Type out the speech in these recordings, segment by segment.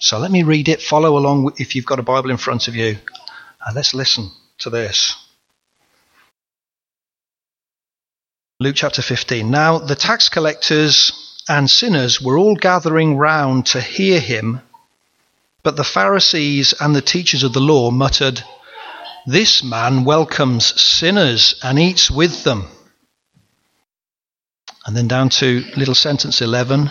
So let me read it. Follow along if you've got a Bible in front of you. And let's listen to this. Luke chapter 15. Now the tax collectors and sinners were all gathering round to hear him, but the Pharisees and the teachers of the law muttered, This man welcomes sinners and eats with them. And then down to little sentence 11.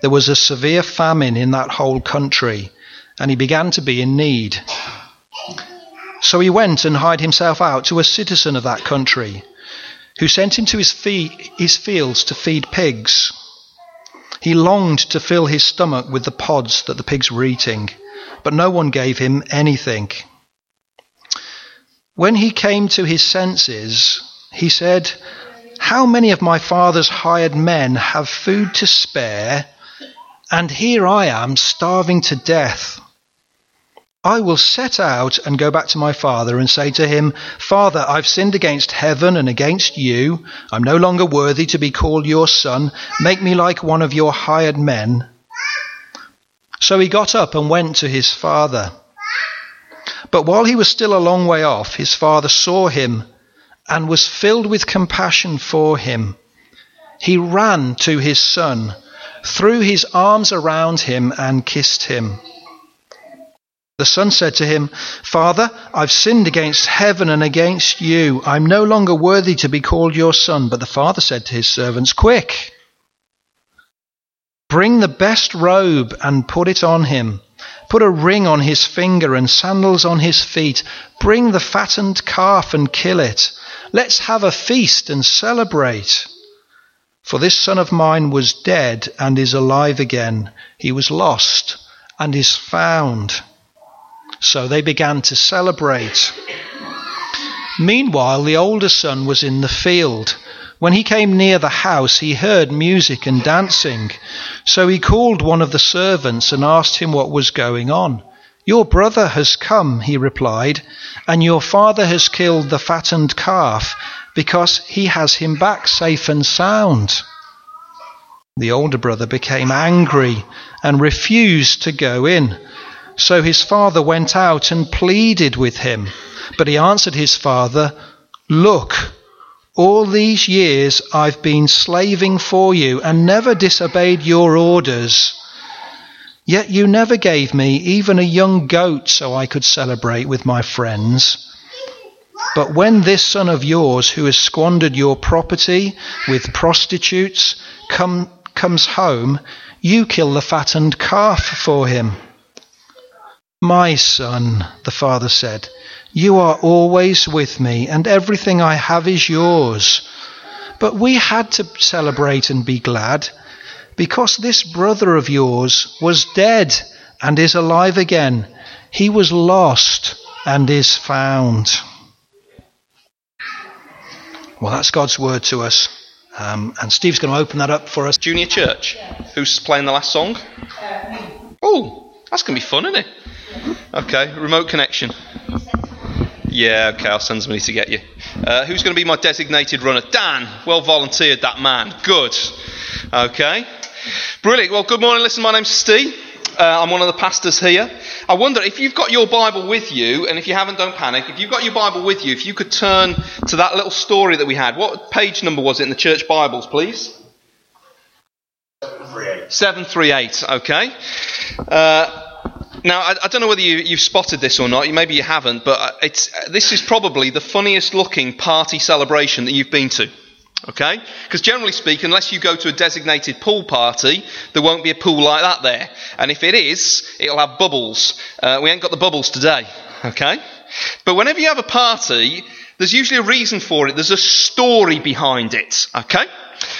there was a severe famine in that whole country, and he began to be in need. So he went and hired himself out to a citizen of that country, who sent him to his, fee- his fields to feed pigs. He longed to fill his stomach with the pods that the pigs were eating, but no one gave him anything. When he came to his senses, he said, How many of my father's hired men have food to spare, and here I am starving to death? I will set out and go back to my father and say to him, Father, I've sinned against heaven and against you. I'm no longer worthy to be called your son. Make me like one of your hired men. So he got up and went to his father. But while he was still a long way off, his father saw him and was filled with compassion for him. He ran to his son, threw his arms around him, and kissed him. The son said to him, Father, I've sinned against heaven and against you. I'm no longer worthy to be called your son. But the father said to his servants, Quick! Bring the best robe and put it on him. Put a ring on his finger and sandals on his feet. Bring the fattened calf and kill it. Let's have a feast and celebrate. For this son of mine was dead and is alive again. He was lost and is found. So they began to celebrate. Meanwhile, the older son was in the field. When he came near the house, he heard music and dancing. So he called one of the servants and asked him what was going on. Your brother has come, he replied, and your father has killed the fattened calf because he has him back safe and sound. The older brother became angry and refused to go in. So his father went out and pleaded with him. But he answered his father, Look, all these years I've been slaving for you and never disobeyed your orders. Yet you never gave me even a young goat so I could celebrate with my friends. But when this son of yours, who has squandered your property with prostitutes, come, comes home, you kill the fattened calf for him. My son, the father said, you are always with me, and everything I have is yours. But we had to celebrate and be glad, because this brother of yours was dead and is alive again. He was lost and is found. Well, that's God's word to us. Um, and Steve's going to open that up for us. Junior Church. Who's playing the last song? Oh, that's going to be fun, isn't it? Okay, remote connection. Yeah, okay, I'll send somebody to get you. Uh, who's going to be my designated runner? Dan. Well volunteered, that man. Good. Okay. Brilliant. Well, good morning. Listen, my name's Steve. Uh, I'm one of the pastors here. I wonder if you've got your Bible with you, and if you haven't, don't panic. If you've got your Bible with you, if you could turn to that little story that we had. What page number was it in the church Bibles, please? 738. 738, okay. Uh, now, I, I, don't know whether you, have spotted this or not. Maybe you haven't, but uh, it's, uh, this is probably the funniest looking party celebration that you've been to. Okay? Because generally speaking, unless you go to a designated pool party, there won't be a pool like that there. And if it is, it'll have bubbles. Uh, we ain't got the bubbles today. Okay? But whenever you have a party, there's usually a reason for it. There's a story behind it. Okay?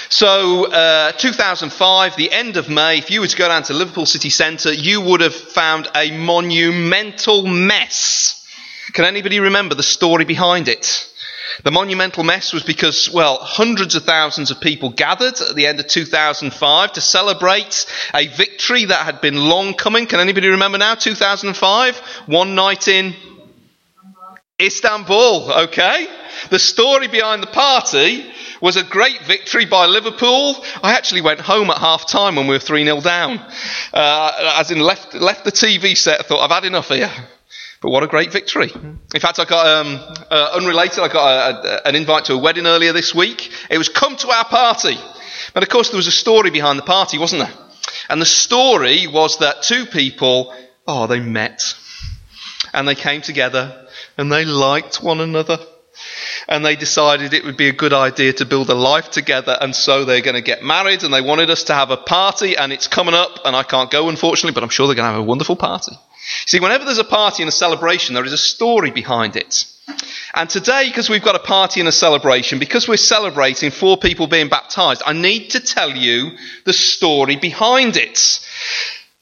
So, uh, 2005, the end of May, if you were to go down to Liverpool City Centre, you would have found a monumental mess. Can anybody remember the story behind it? The monumental mess was because, well, hundreds of thousands of people gathered at the end of 2005 to celebrate a victory that had been long coming. Can anybody remember now? 2005? One night in Istanbul, okay? The story behind the party was a great victory by Liverpool. I actually went home at half time when we were 3 0 down. Uh, as in, left, left the TV set, thought, I've had enough here. But what a great victory. In fact, I got, um, uh, unrelated, I got a, a, an invite to a wedding earlier this week. It was come to our party. But of course, there was a story behind the party, wasn't there? And the story was that two people, oh, they met. And they came together and they liked one another and they decided it would be a good idea to build a life together, and so they're going to get married, and they wanted us to have a party, and it's coming up, and I can't go, unfortunately, but I'm sure they're going to have a wonderful party. See, whenever there's a party and a celebration, there is a story behind it. And today, because we've got a party and a celebration, because we're celebrating four people being baptized, I need to tell you the story behind it.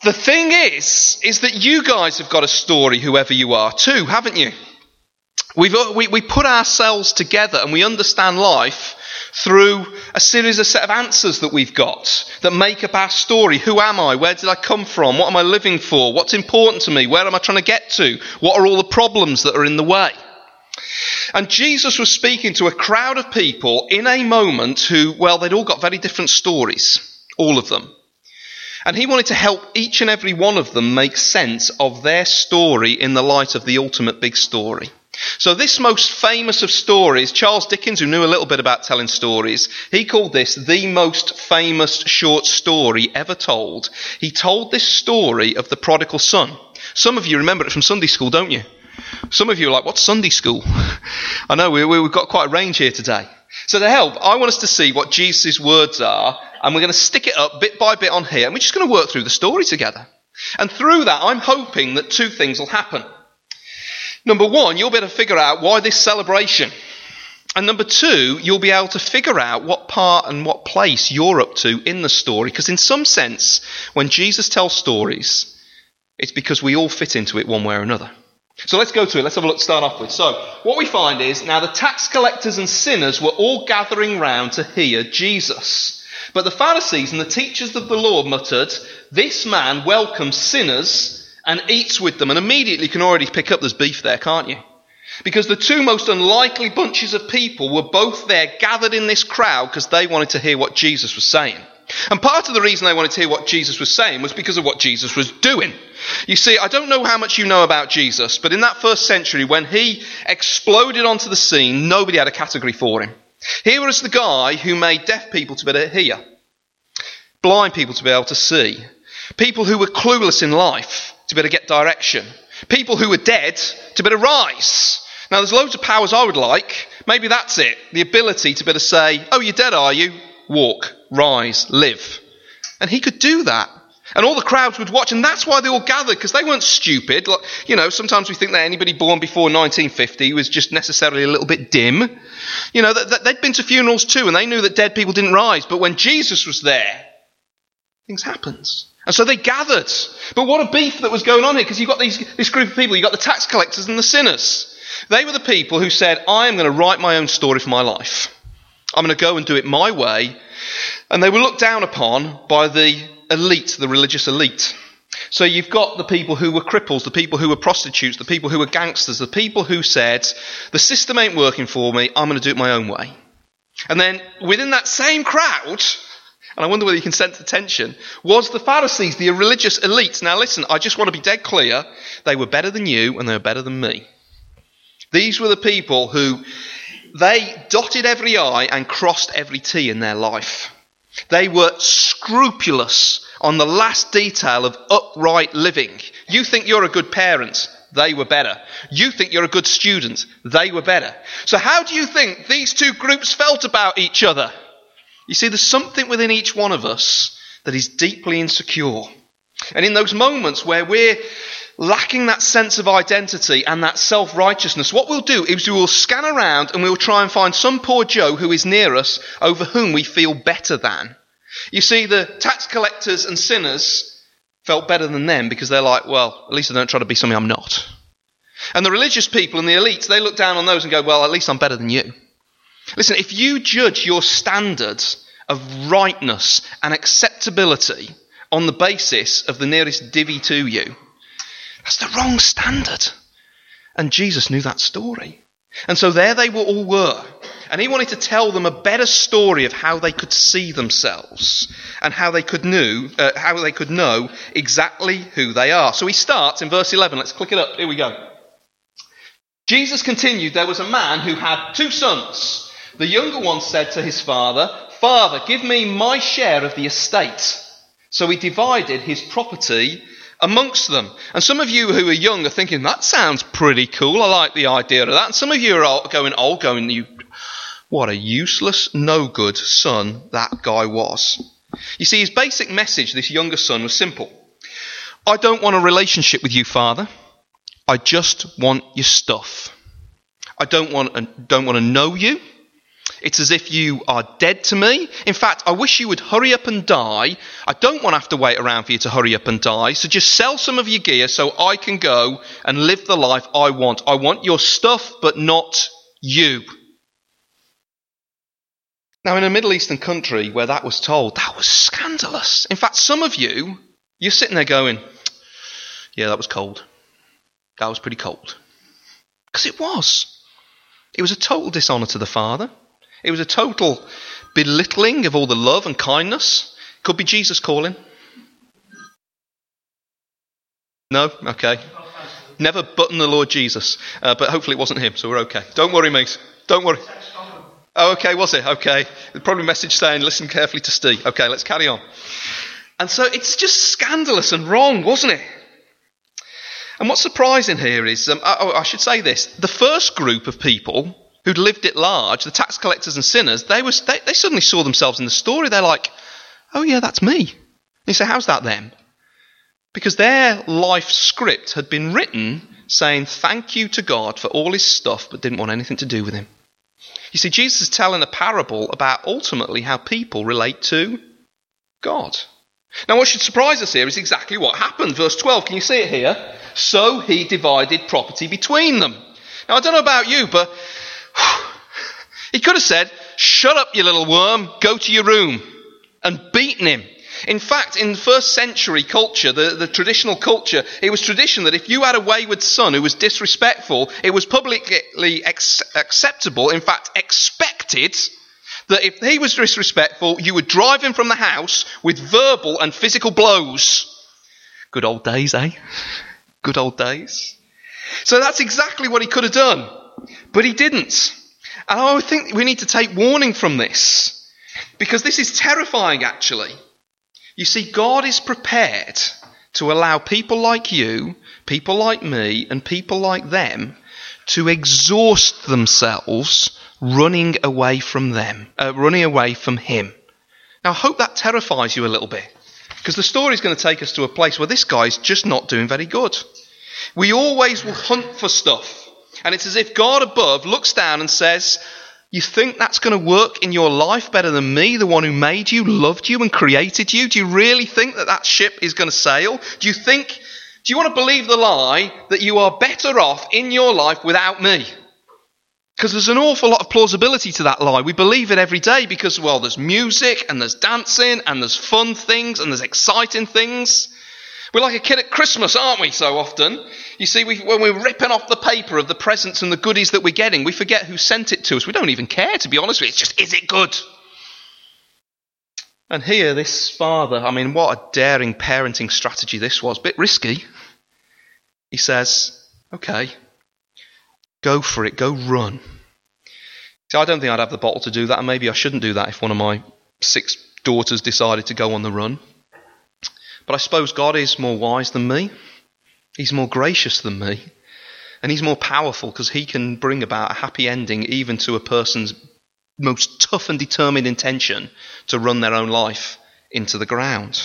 The thing is, is that you guys have got a story, whoever you are, too, haven't you? We've, uh, we, we put ourselves together and we understand life through a series of set of answers that we've got that make up our story. Who am I? Where did I come from? What am I living for? What's important to me? Where am I trying to get to? What are all the problems that are in the way? And Jesus was speaking to a crowd of people in a moment who, well, they'd all got very different stories. All of them. And he wanted to help each and every one of them make sense of their story in the light of the ultimate big story. So, this most famous of stories, Charles Dickens, who knew a little bit about telling stories, he called this the most famous short story ever told. He told this story of the prodigal son. Some of you remember it from Sunday school, don't you? Some of you are like, what's Sunday school? I know we, have got quite a range here today. So, to help, I want us to see what Jesus' words are, and we're going to stick it up bit by bit on here, and we're just going to work through the story together. And through that, I'm hoping that two things will happen. Number one, you'll be able to figure out why this celebration. And number two, you'll be able to figure out what part and what place you're up to in the story. Because in some sense, when Jesus tells stories, it's because we all fit into it one way or another. So let's go to it. Let's have a look start off with. So, what we find is now the tax collectors and sinners were all gathering round to hear Jesus. But the Pharisees and the teachers of the law muttered, This man welcomes sinners and eats with them. And immediately can already pick up there's beef there, can't you? Because the two most unlikely bunches of people were both there gathered in this crowd because they wanted to hear what Jesus was saying. And part of the reason they wanted to hear what Jesus was saying was because of what Jesus was doing. You see, I don't know how much you know about Jesus, but in that first century, when he exploded onto the scene, nobody had a category for him. Here was the guy who made deaf people to be able to hear, blind people to be able to see, people who were clueless in life to be able to get direction. People who are dead to be able to rise. Now, there's loads of powers I would like. Maybe that's it. The ability to be able to say, Oh, you're dead, are you? Walk, rise, live. And he could do that. And all the crowds would watch, and that's why they all gathered, because they weren't stupid. Like, you know, sometimes we think that anybody born before 1950 was just necessarily a little bit dim. You know, they'd been to funerals too, and they knew that dead people didn't rise. But when Jesus was there, things happened. And so they gathered. But what a beef that was going on here, because you've got these, this group of people, you've got the tax collectors and the sinners. They were the people who said, I am going to write my own story for my life. I'm going to go and do it my way. And they were looked down upon by the elite, the religious elite. So you've got the people who were cripples, the people who were prostitutes, the people who were gangsters, the people who said, the system ain't working for me, I'm going to do it my own way. And then within that same crowd, and I wonder whether you can sense the tension, was the Pharisees, the religious elite. Now listen, I just want to be dead clear. They were better than you and they were better than me. These were the people who they dotted every I and crossed every T in their life. They were scrupulous on the last detail of upright living. You think you're a good parent, they were better. You think you're a good student, they were better. So how do you think these two groups felt about each other? You see, there's something within each one of us that is deeply insecure. And in those moments where we're lacking that sense of identity and that self righteousness, what we'll do is we will scan around and we'll try and find some poor Joe who is near us over whom we feel better than. You see, the tax collectors and sinners felt better than them because they're like, well, at least I don't try to be something I'm not. And the religious people and the elites, they look down on those and go, well, at least I'm better than you. Listen, if you judge your standards of rightness and acceptability on the basis of the nearest divvy to you, that's the wrong standard. And Jesus knew that story. And so there they were, all were. And he wanted to tell them a better story of how they could see themselves and how they could know, uh, how they could know exactly who they are. So he starts in verse 11. Let's click it up. Here we go. Jesus continued, There was a man who had two sons. The younger one said to his father, Father, give me my share of the estate. So he divided his property amongst them. And some of you who are young are thinking, that sounds pretty cool. I like the idea of that. And some of you are going old, going, you, what a useless, no good son that guy was. You see, his basic message, this younger son, was simple. I don't want a relationship with you, father. I just want your stuff. I don't want, don't want to know you. It's as if you are dead to me. In fact, I wish you would hurry up and die. I don't want to have to wait around for you to hurry up and die. So just sell some of your gear so I can go and live the life I want. I want your stuff, but not you. Now, in a Middle Eastern country where that was told, that was scandalous. In fact, some of you, you're sitting there going, yeah, that was cold. That was pretty cold. Because it was. It was a total dishonour to the Father. It was a total belittling of all the love and kindness. Could be Jesus calling. No? Okay. Never button the Lord Jesus. Uh, but hopefully it wasn't him, so we're okay. Don't worry, mate. Don't worry. Oh, okay, was it? Okay. Probably message saying, listen carefully to Steve. Okay, let's carry on. And so it's just scandalous and wrong, wasn't it? And what's surprising here is, um, oh, I should say this the first group of people who'd lived it large, the tax collectors and sinners, they, was, they, they suddenly saw themselves in the story. They're like, oh, yeah, that's me. And you say, how's that then? Because their life script had been written saying thank you to God for all his stuff, but didn't want anything to do with him. You see, Jesus is telling a parable about ultimately how people relate to God. Now, what should surprise us here is exactly what happened. Verse 12, can you see it here? So he divided property between them. Now, I don't know about you, but he could have said, Shut up, you little worm, go to your room, and beaten him. In fact, in first century culture, the, the traditional culture, it was tradition that if you had a wayward son who was disrespectful, it was publicly ex- acceptable, in fact, expected, that if he was disrespectful, you would drive him from the house with verbal and physical blows. Good old days, eh? Good old days. So that's exactly what he could have done. But he didn't. And I think we need to take warning from this. Because this is terrifying, actually. You see, God is prepared to allow people like you, people like me, and people like them to exhaust themselves running away from them, uh, running away from Him. Now, I hope that terrifies you a little bit. Because the story is going to take us to a place where this guy's just not doing very good. We always will hunt for stuff. And it's as if God above looks down and says, You think that's going to work in your life better than me, the one who made you, loved you, and created you? Do you really think that that ship is going to sail? Do you think, do you want to believe the lie that you are better off in your life without me? Because there's an awful lot of plausibility to that lie. We believe it every day because, well, there's music and there's dancing and there's fun things and there's exciting things. We're like a kid at Christmas, aren't we, so often? You see, we, when we're ripping off the paper of the presents and the goodies that we're getting, we forget who sent it to us. We don't even care, to be honest with you. It's just, is it good? And here, this father, I mean, what a daring parenting strategy this was. Bit risky. He says, okay, go for it, go run. See, I don't think I'd have the bottle to do that, and maybe I shouldn't do that if one of my six daughters decided to go on the run. But I suppose God is more wise than me. He's more gracious than me. And he's more powerful because he can bring about a happy ending even to a person's most tough and determined intention to run their own life into the ground.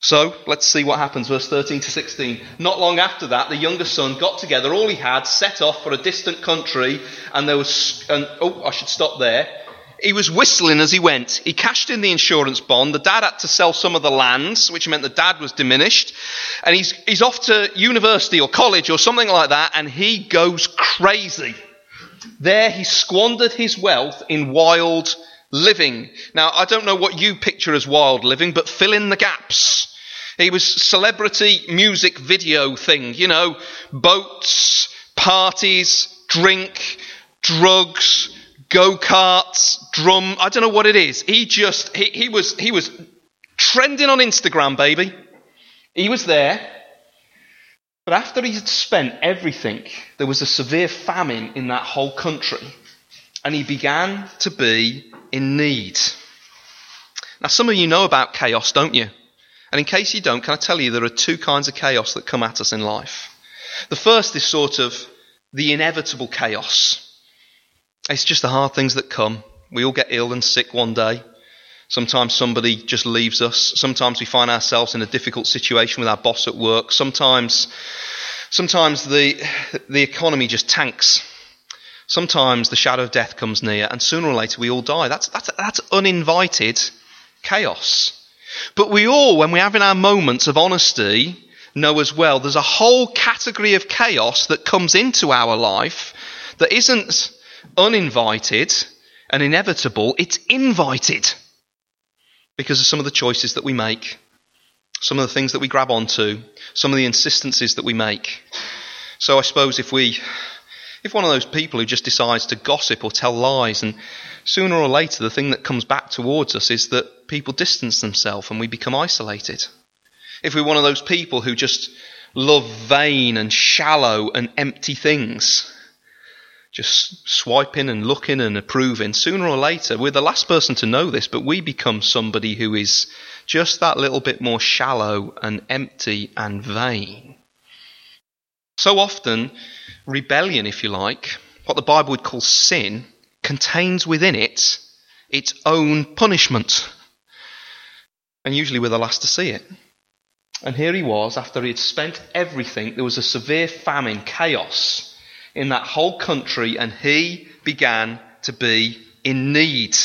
So let's see what happens, verse 13 to 16. Not long after that, the younger son got together all he had, set off for a distant country, and there was, and, oh, I should stop there. He was whistling as he went. He cashed in the insurance bond. The dad had to sell some of the lands, which meant the dad was diminished. And he's, he's off to university or college or something like that, and he goes crazy. There he squandered his wealth in wild living. Now, I don't know what you picture as wild living, but fill in the gaps. He was celebrity music video thing, you know, boats, parties, drink, drugs, go-karts, drum, I don't know what it is. He just he, he was he was trending on Instagram, baby. He was there. But after he had spent everything, there was a severe famine in that whole country. And he began to be in need. Now, some of you know about chaos, don't you? And in case you don't, can I tell you there are two kinds of chaos that come at us in life? The first is sort of the inevitable chaos. It's just the hard things that come. We all get ill and sick one day. Sometimes somebody just leaves us. Sometimes we find ourselves in a difficult situation with our boss at work. Sometimes, sometimes the, the economy just tanks. Sometimes the shadow of death comes near, and sooner or later we all die. That's, that's, that's uninvited chaos. But we all, when we're having our moments of honesty, know as well there's a whole category of chaos that comes into our life that isn't uninvited and inevitable, it's invited because of some of the choices that we make, some of the things that we grab onto, some of the insistences that we make. So I suppose if we if one of those people who just decides to gossip or tell lies, and sooner or later the thing that comes back towards us is that people distance themselves and we become isolated. If we're one of those people who just love vain and shallow and empty things, just swiping and looking and approving, sooner or later, we're the last person to know this, but we become somebody who is just that little bit more shallow and empty and vain. So often, rebellion, if you like, what the Bible would call sin, contains within it its own punishment. And usually we're the last to see it. And here he was, after he had spent everything, there was a severe famine, chaos in that whole country, and he began to be in need.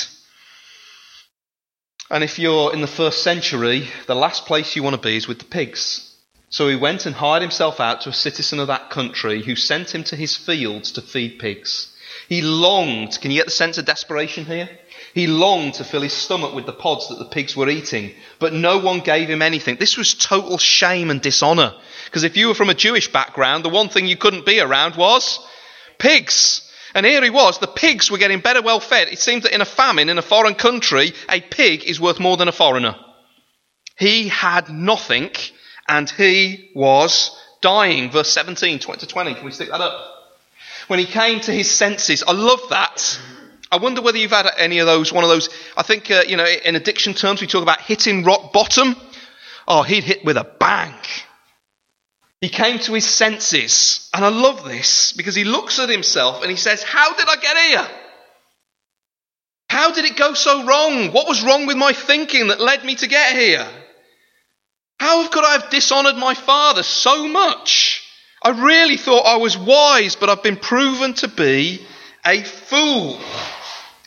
And if you're in the first century, the last place you want to be is with the pigs. So he went and hired himself out to a citizen of that country who sent him to his fields to feed pigs. He longed, can you get the sense of desperation here? He longed to fill his stomach with the pods that the pigs were eating, but no one gave him anything. This was total shame and dishonor. Because if you were from a Jewish background, the one thing you couldn't be around was pigs. And here he was, the pigs were getting better well fed. It seems that in a famine in a foreign country, a pig is worth more than a foreigner. He had nothing and he was dying. Verse 17, 20 to 20. Can we stick that up? When he came to his senses, I love that. I wonder whether you've had any of those, one of those, I think, uh, you know, in addiction terms, we talk about hitting rock bottom. Oh, he'd hit with a bang. He came to his senses. And I love this because he looks at himself and he says, How did I get here? How did it go so wrong? What was wrong with my thinking that led me to get here? How could I have dishonored my father so much? I really thought I was wise, but I've been proven to be a fool.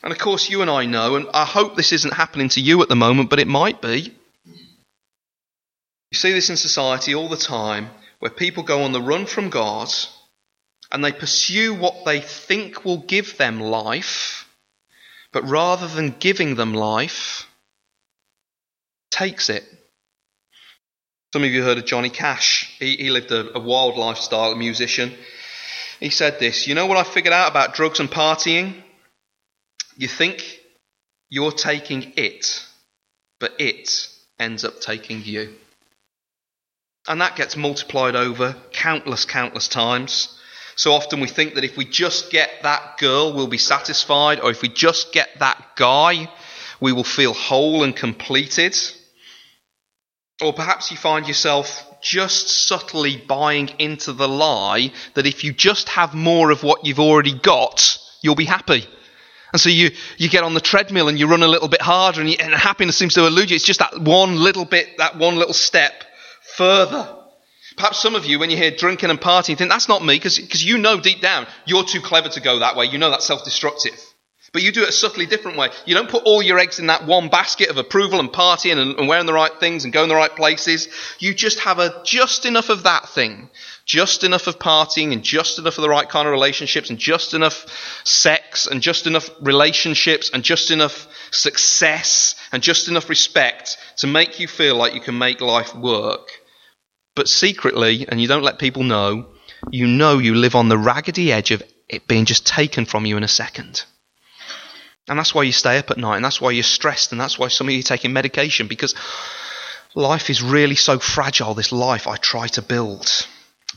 And of course, you and I know, and I hope this isn't happening to you at the moment, but it might be. You see this in society all the time, where people go on the run from God and they pursue what they think will give them life, but rather than giving them life, takes it some of you heard of Johnny Cash. He, he lived a, a wild lifestyle, a musician. He said this You know what I figured out about drugs and partying? You think you're taking it, but it ends up taking you. And that gets multiplied over countless, countless times. So often we think that if we just get that girl, we'll be satisfied, or if we just get that guy, we will feel whole and completed. Or perhaps you find yourself just subtly buying into the lie that if you just have more of what you've already got, you'll be happy. And so you, you get on the treadmill and you run a little bit harder and, you, and happiness seems to elude you. It's just that one little bit, that one little step further. Perhaps some of you, when you hear drinking and partying, think that's not me because you know deep down you're too clever to go that way. You know that's self destructive. But you do it a subtly different way. You don't put all your eggs in that one basket of approval and partying and, and wearing the right things and going the right places. You just have a just enough of that thing, just enough of partying and just enough of the right kind of relationships and just enough sex and just enough relationships and just enough success and just enough respect to make you feel like you can make life work but secretly, and you don't let people know, you know you live on the raggedy edge of it being just taken from you in a second. And that's why you stay up at night, and that's why you're stressed, and that's why some of you are taking medication, because life is really so fragile, this life I try to build.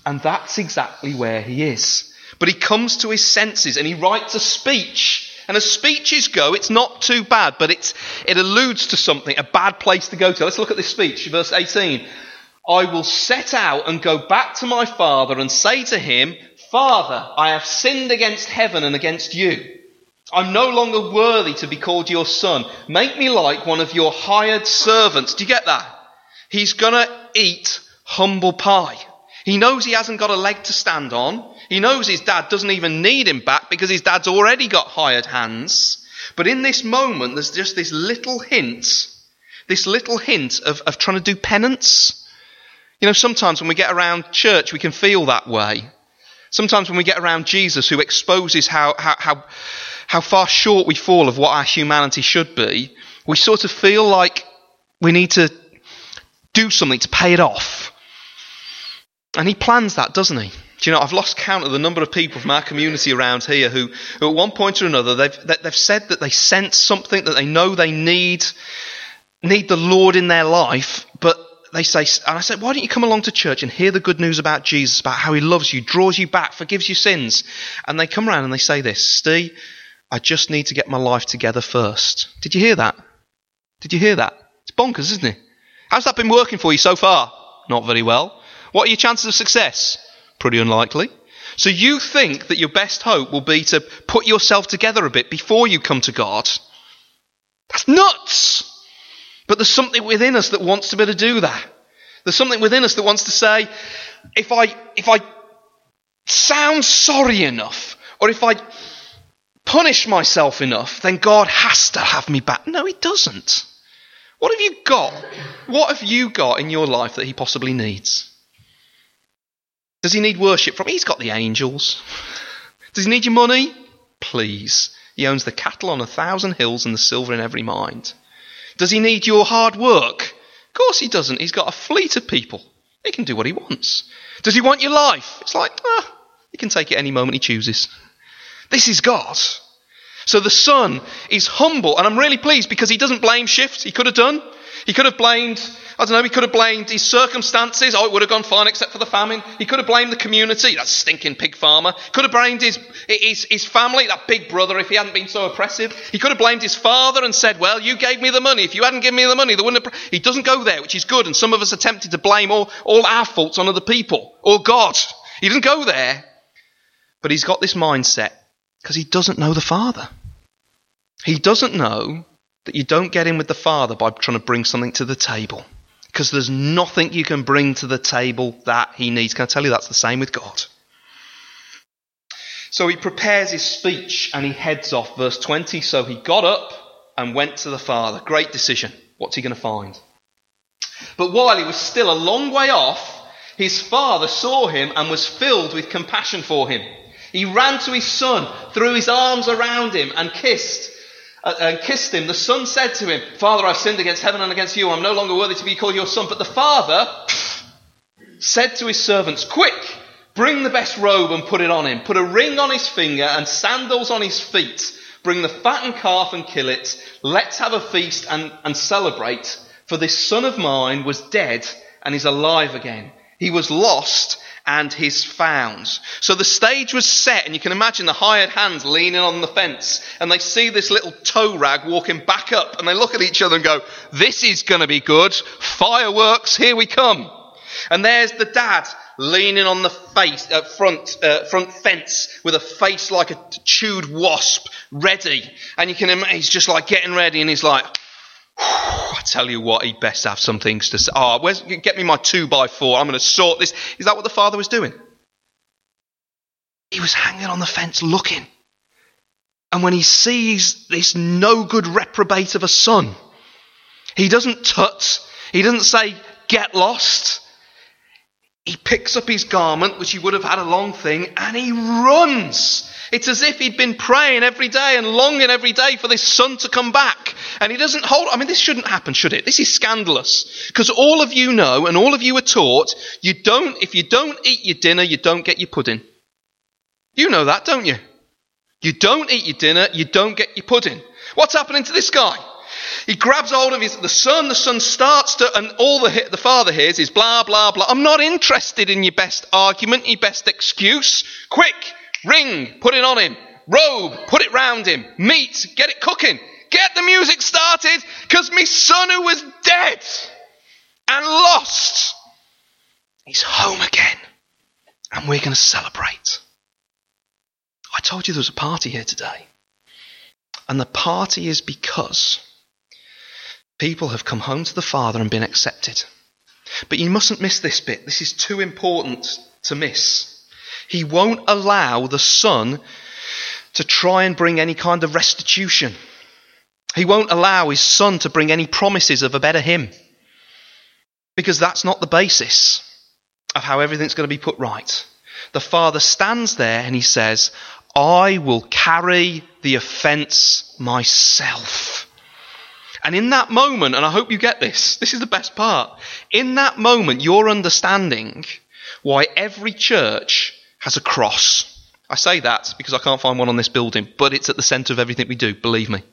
And that's exactly where he is. But he comes to his senses and he writes a speech. And as speeches go, it's not too bad, but it's, it alludes to something, a bad place to go to. Let's look at this speech, verse 18. I will set out and go back to my father and say to him, Father, I have sinned against heaven and against you. I'm no longer worthy to be called your son. Make me like one of your hired servants. Do you get that? He's gonna eat humble pie. He knows he hasn't got a leg to stand on. He knows his dad doesn't even need him back because his dad's already got hired hands. But in this moment, there's just this little hint, this little hint of, of trying to do penance. You know, sometimes when we get around church, we can feel that way. Sometimes when we get around Jesus, who exposes how, how, how, how far short we fall of what our humanity should be, we sort of feel like we need to do something to pay it off. And he plans that, doesn't he? Do you know, I've lost count of the number of people from our community around here who, who at one point or another, they've, they've said that they sense something that they know they need, need the Lord in their life, but they say, and I said, why don't you come along to church and hear the good news about Jesus, about how he loves you, draws you back, forgives you sins? And they come around and they say this, Steve, I just need to get my life together first. Did you hear that? Did you hear that? It's bonkers, isn't it? How's that been working for you so far? Not very well. What are your chances of success? Pretty unlikely. So you think that your best hope will be to put yourself together a bit before you come to God? That's nuts! But there's something within us that wants to be able to do that. There's something within us that wants to say, if I, if I sound sorry enough, or if I punish myself enough, then God has to have me back. No, He doesn't. What have you got? What have you got in your life that He possibly needs? Does He need worship from? He's got the angels. Does He need your money? Please. He owns the cattle on a thousand hills and the silver in every mine. Does he need your hard work? Of course he doesn't. He's got a fleet of people. He can do what he wants. Does he want your life? It's like, ah, he can take it any moment he chooses. This is God. So the son is humble, and I'm really pleased because he doesn't blame shift. He could have done. He could have blamed I don't know, he could have blamed his circumstances. Oh, it would have gone fine except for the famine. He could have blamed the community, that stinking pig farmer. Could have blamed his, his, his family, that big brother, if he hadn't been so oppressive. He could have blamed his father and said, well, you gave me the money. If you hadn't given me the money, they wouldn't have. He doesn't go there, which is good. And some of us are tempted to blame all, all our faults on other people or God. He doesn't go there. But he's got this mindset because he doesn't know the Father. He doesn't know that you don't get in with the Father by trying to bring something to the table because there's nothing you can bring to the table that he needs. Can I tell you that's the same with God? So he prepares his speech and he heads off. Verse 20 So he got up and went to the Father. Great decision. What's he going to find? But while he was still a long way off, his father saw him and was filled with compassion for him. He ran to his son, threw his arms around him, and kissed uh, and kissed him, the son said to him, Father, I've sinned against heaven and against you. I'm no longer worthy to be called your son. But the father said to his servants, Quick, bring the best robe and put it on him. Put a ring on his finger and sandals on his feet. Bring the fattened calf and kill it. Let's have a feast and, and celebrate. For this son of mine was dead and is alive again. He was lost and his found. So the stage was set, and you can imagine the hired hands leaning on the fence, and they see this little tow rag walking back up, and they look at each other and go, This is going to be good. Fireworks, here we come. And there's the dad leaning on the face, uh, front, uh, front fence with a face like a chewed wasp, ready. And you can imagine he's just like getting ready and he's like, I tell you what, he'd best have some things to say. Oh, where's, get me my two by four. I'm going to sort this. Is that what the father was doing? He was hanging on the fence looking. And when he sees this no good reprobate of a son, he doesn't tut. He doesn't say, get lost. He picks up his garment, which he would have had a long thing, and he runs. It's as if he'd been praying every day and longing every day for this son to come back. And he doesn't hold, I mean, this shouldn't happen, should it? This is scandalous. Because all of you know, and all of you are taught, you don't, if you don't eat your dinner, you don't get your pudding. You know that, don't you? You don't eat your dinner, you don't get your pudding. What's happening to this guy? He grabs hold of his, the son, the son starts to, and all the, the father hears is blah, blah, blah. I'm not interested in your best argument, your best excuse. Quick, ring, put it on him. Robe, put it round him. Meat, get it cooking. Get the music started, because my son who was dead and lost, he's home again. And we're going to celebrate. I told you there was a party here today. And the party is because people have come home to the Father and been accepted. But you mustn't miss this bit. This is too important to miss. He won't allow the Son to try and bring any kind of restitution. He won't allow his Son to bring any promises of a better Him. Because that's not the basis of how everything's going to be put right. The Father stands there and he says, I will carry the offense myself. And in that moment, and I hope you get this, this is the best part. In that moment, you're understanding why every church has a cross. I say that because I can't find one on this building, but it's at the centre of everything we do, believe me.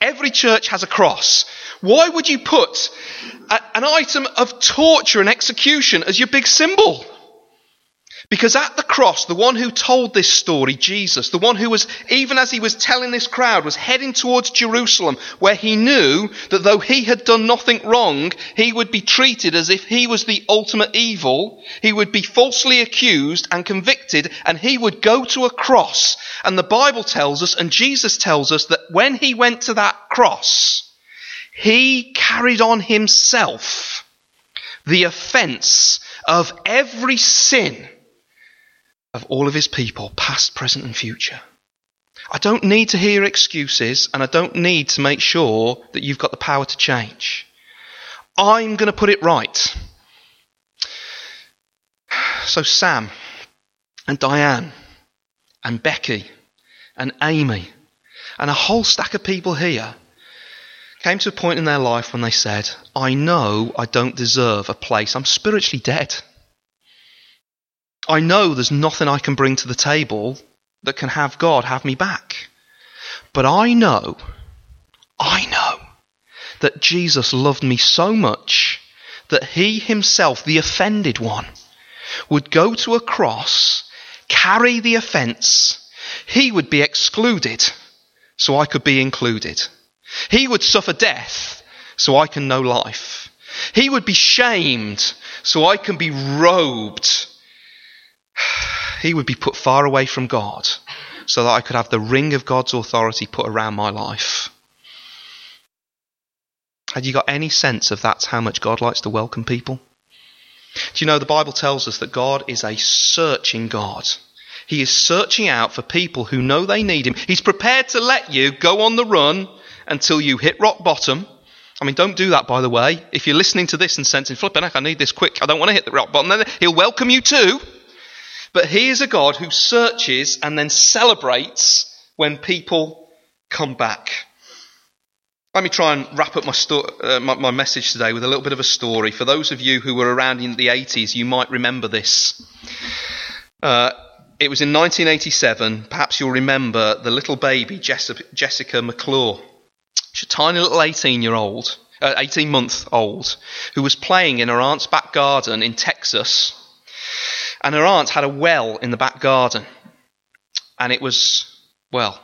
Every church has a cross. Why would you put a, an item of torture and execution as your big symbol? Because at the cross, the one who told this story, Jesus, the one who was, even as he was telling this crowd, was heading towards Jerusalem, where he knew that though he had done nothing wrong, he would be treated as if he was the ultimate evil. He would be falsely accused and convicted, and he would go to a cross. And the Bible tells us, and Jesus tells us, that when he went to that cross, he carried on himself the offense of every sin of all of his people, past, present, and future. I don't need to hear excuses, and I don't need to make sure that you've got the power to change. I'm going to put it right. So, Sam, and Diane, and Becky, and Amy, and a whole stack of people here came to a point in their life when they said, I know I don't deserve a place. I'm spiritually dead. I know there's nothing I can bring to the table that can have God have me back. But I know, I know that Jesus loved me so much that he himself, the offended one, would go to a cross, carry the offence, he would be excluded so I could be included. He would suffer death so I can know life. He would be shamed so I can be robed he would be put far away from God so that I could have the ring of God's authority put around my life. Had you got any sense of that's how much God likes to welcome people? Do you know the Bible tells us that God is a searching God? He is searching out for people who know they need Him. He's prepared to let you go on the run until you hit rock bottom. I mean, don't do that, by the way. If you're listening to this and sensing, flipping heck, I need this quick. I don't want to hit the rock bottom. Then He'll welcome you too. But he is a God who searches and then celebrates when people come back. Let me try and wrap up my, sto- uh, my, my, message today with a little bit of a story. For those of you who were around in the 80s, you might remember this. Uh, it was in 1987. Perhaps you'll remember the little baby, Jessica, Jessica McClure. She's a tiny little 18 year old, uh, 18 month old, who was playing in her aunt's back garden in Texas and her aunt had a well in the back garden. And it was, well,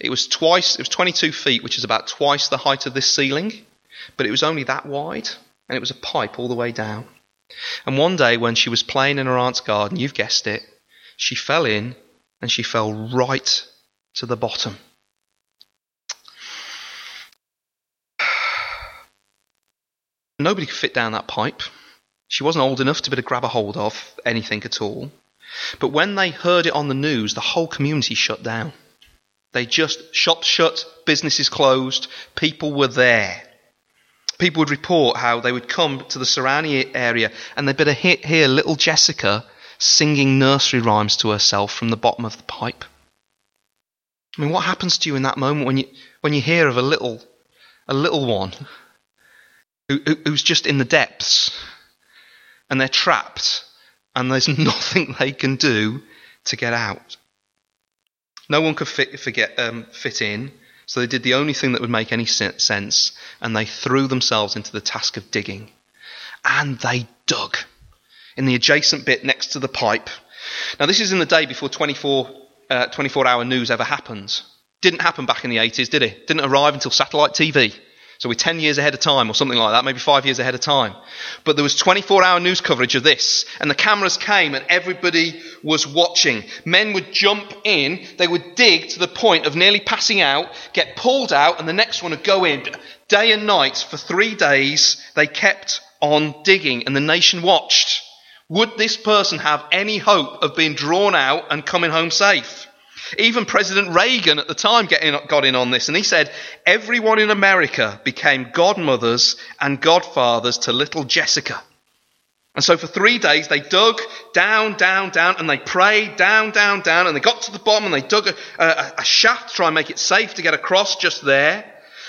it was twice, it was 22 feet, which is about twice the height of this ceiling, but it was only that wide, and it was a pipe all the way down. And one day, when she was playing in her aunt's garden, you've guessed it, she fell in and she fell right to the bottom. Nobody could fit down that pipe. She wasn't old enough to be able to grab a hold of anything at all. But when they heard it on the news, the whole community shut down. They just, shops shut, businesses closed, people were there. People would report how they would come to the surrounding area and they'd better hear little Jessica singing nursery rhymes to herself from the bottom of the pipe. I mean, what happens to you in that moment when you, when you hear of a little, a little one who, who's just in the depths and they're trapped and there's nothing they can do to get out? No one could fit, forget, um, fit in, so they did the only thing that would make any sense, and they threw themselves into the task of digging. And they dug in the adjacent bit next to the pipe. Now, this is in the day before 24, uh, 24 hour news ever happened. Didn't happen back in the 80s, did it? Didn't arrive until satellite TV. So we're 10 years ahead of time or something like that, maybe five years ahead of time. But there was 24 hour news coverage of this, and the cameras came and everybody was watching. Men would jump in, they would dig to the point of nearly passing out, get pulled out, and the next one would go in. Day and night for three days, they kept on digging, and the nation watched. Would this person have any hope of being drawn out and coming home safe? Even President Reagan at the time got in on this, and he said everyone in America became godmothers and godfathers to little Jessica. And so for three days they dug down, down, down, and they prayed down, down, down, and they got to the bottom and they dug a, a, a shaft to try and make it safe to get across just there.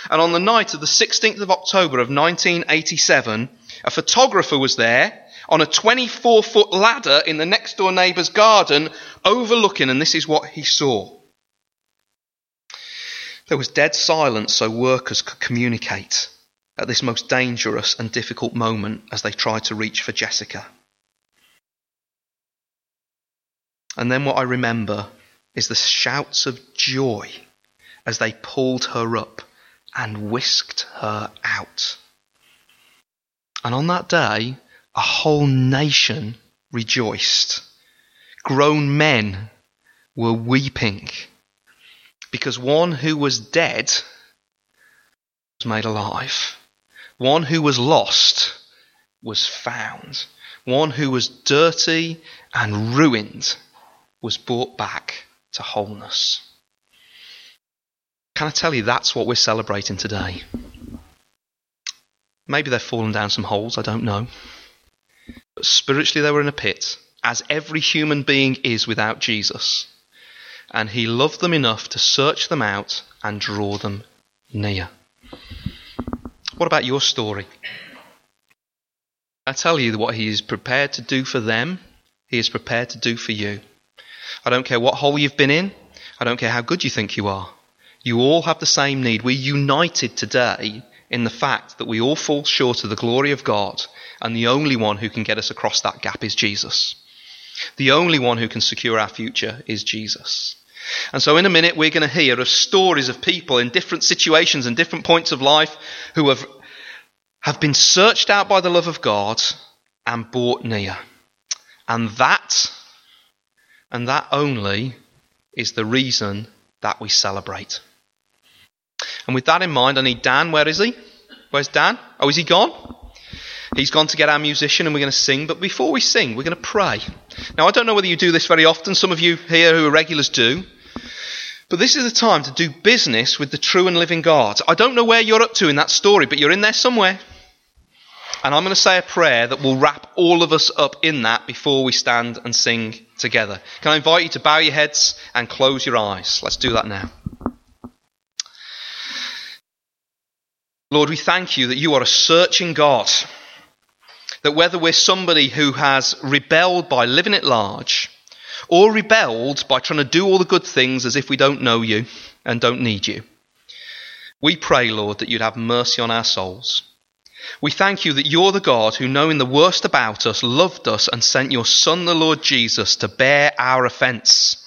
And on the night of the 16th of October of 1987, a photographer was there on a 24 foot ladder in the next door neighbour's garden, overlooking, and this is what he saw. There was dead silence so workers could communicate at this most dangerous and difficult moment as they tried to reach for Jessica. And then what I remember is the shouts of joy as they pulled her up and whisked her out. And on that day, a whole nation rejoiced. Grown men were weeping because one who was dead was made alive. One who was lost was found. One who was dirty and ruined was brought back to wholeness. Can I tell you that's what we're celebrating today? Maybe they've fallen down some holes, I don't know. But spiritually, they were in a pit, as every human being is without Jesus. And he loved them enough to search them out and draw them near. What about your story? I tell you what he is prepared to do for them, he is prepared to do for you. I don't care what hole you've been in, I don't care how good you think you are. You all have the same need. We're united today in the fact that we all fall short of the glory of God and the only one who can get us across that gap is Jesus. The only one who can secure our future is Jesus. And so, in a minute, we're going to hear of stories of people in different situations and different points of life who have, have been searched out by the love of God and brought near. And that, and that only, is the reason that we celebrate. And with that in mind, I need Dan. Where is he? Where's Dan? Oh, is he gone? He's gone to get our musician and we're going to sing. But before we sing, we're going to pray. Now, I don't know whether you do this very often. Some of you here who are regulars do. But this is the time to do business with the true and living God. I don't know where you're up to in that story, but you're in there somewhere. And I'm going to say a prayer that will wrap all of us up in that before we stand and sing together. Can I invite you to bow your heads and close your eyes? Let's do that now. Lord, we thank you that you are a searching God that whether we're somebody who has rebelled by living at large or rebelled by trying to do all the good things as if we don't know you and don't need you, we pray, Lord, that you'd have mercy on our souls. We thank you that you're the God who, knowing the worst about us, loved us and sent your Son, the Lord Jesus, to bear our offence.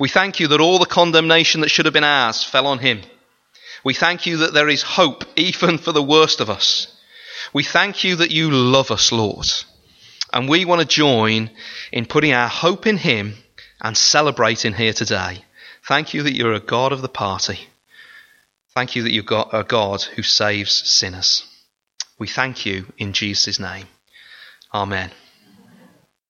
We thank you that all the condemnation that should have been ours fell on him. We thank you that there is hope even for the worst of us. We thank you that you love us, Lord. And we want to join in putting our hope in Him and celebrating here today. Thank you that you're a God of the party. Thank you that you're a God who saves sinners. We thank you in Jesus' name. Amen.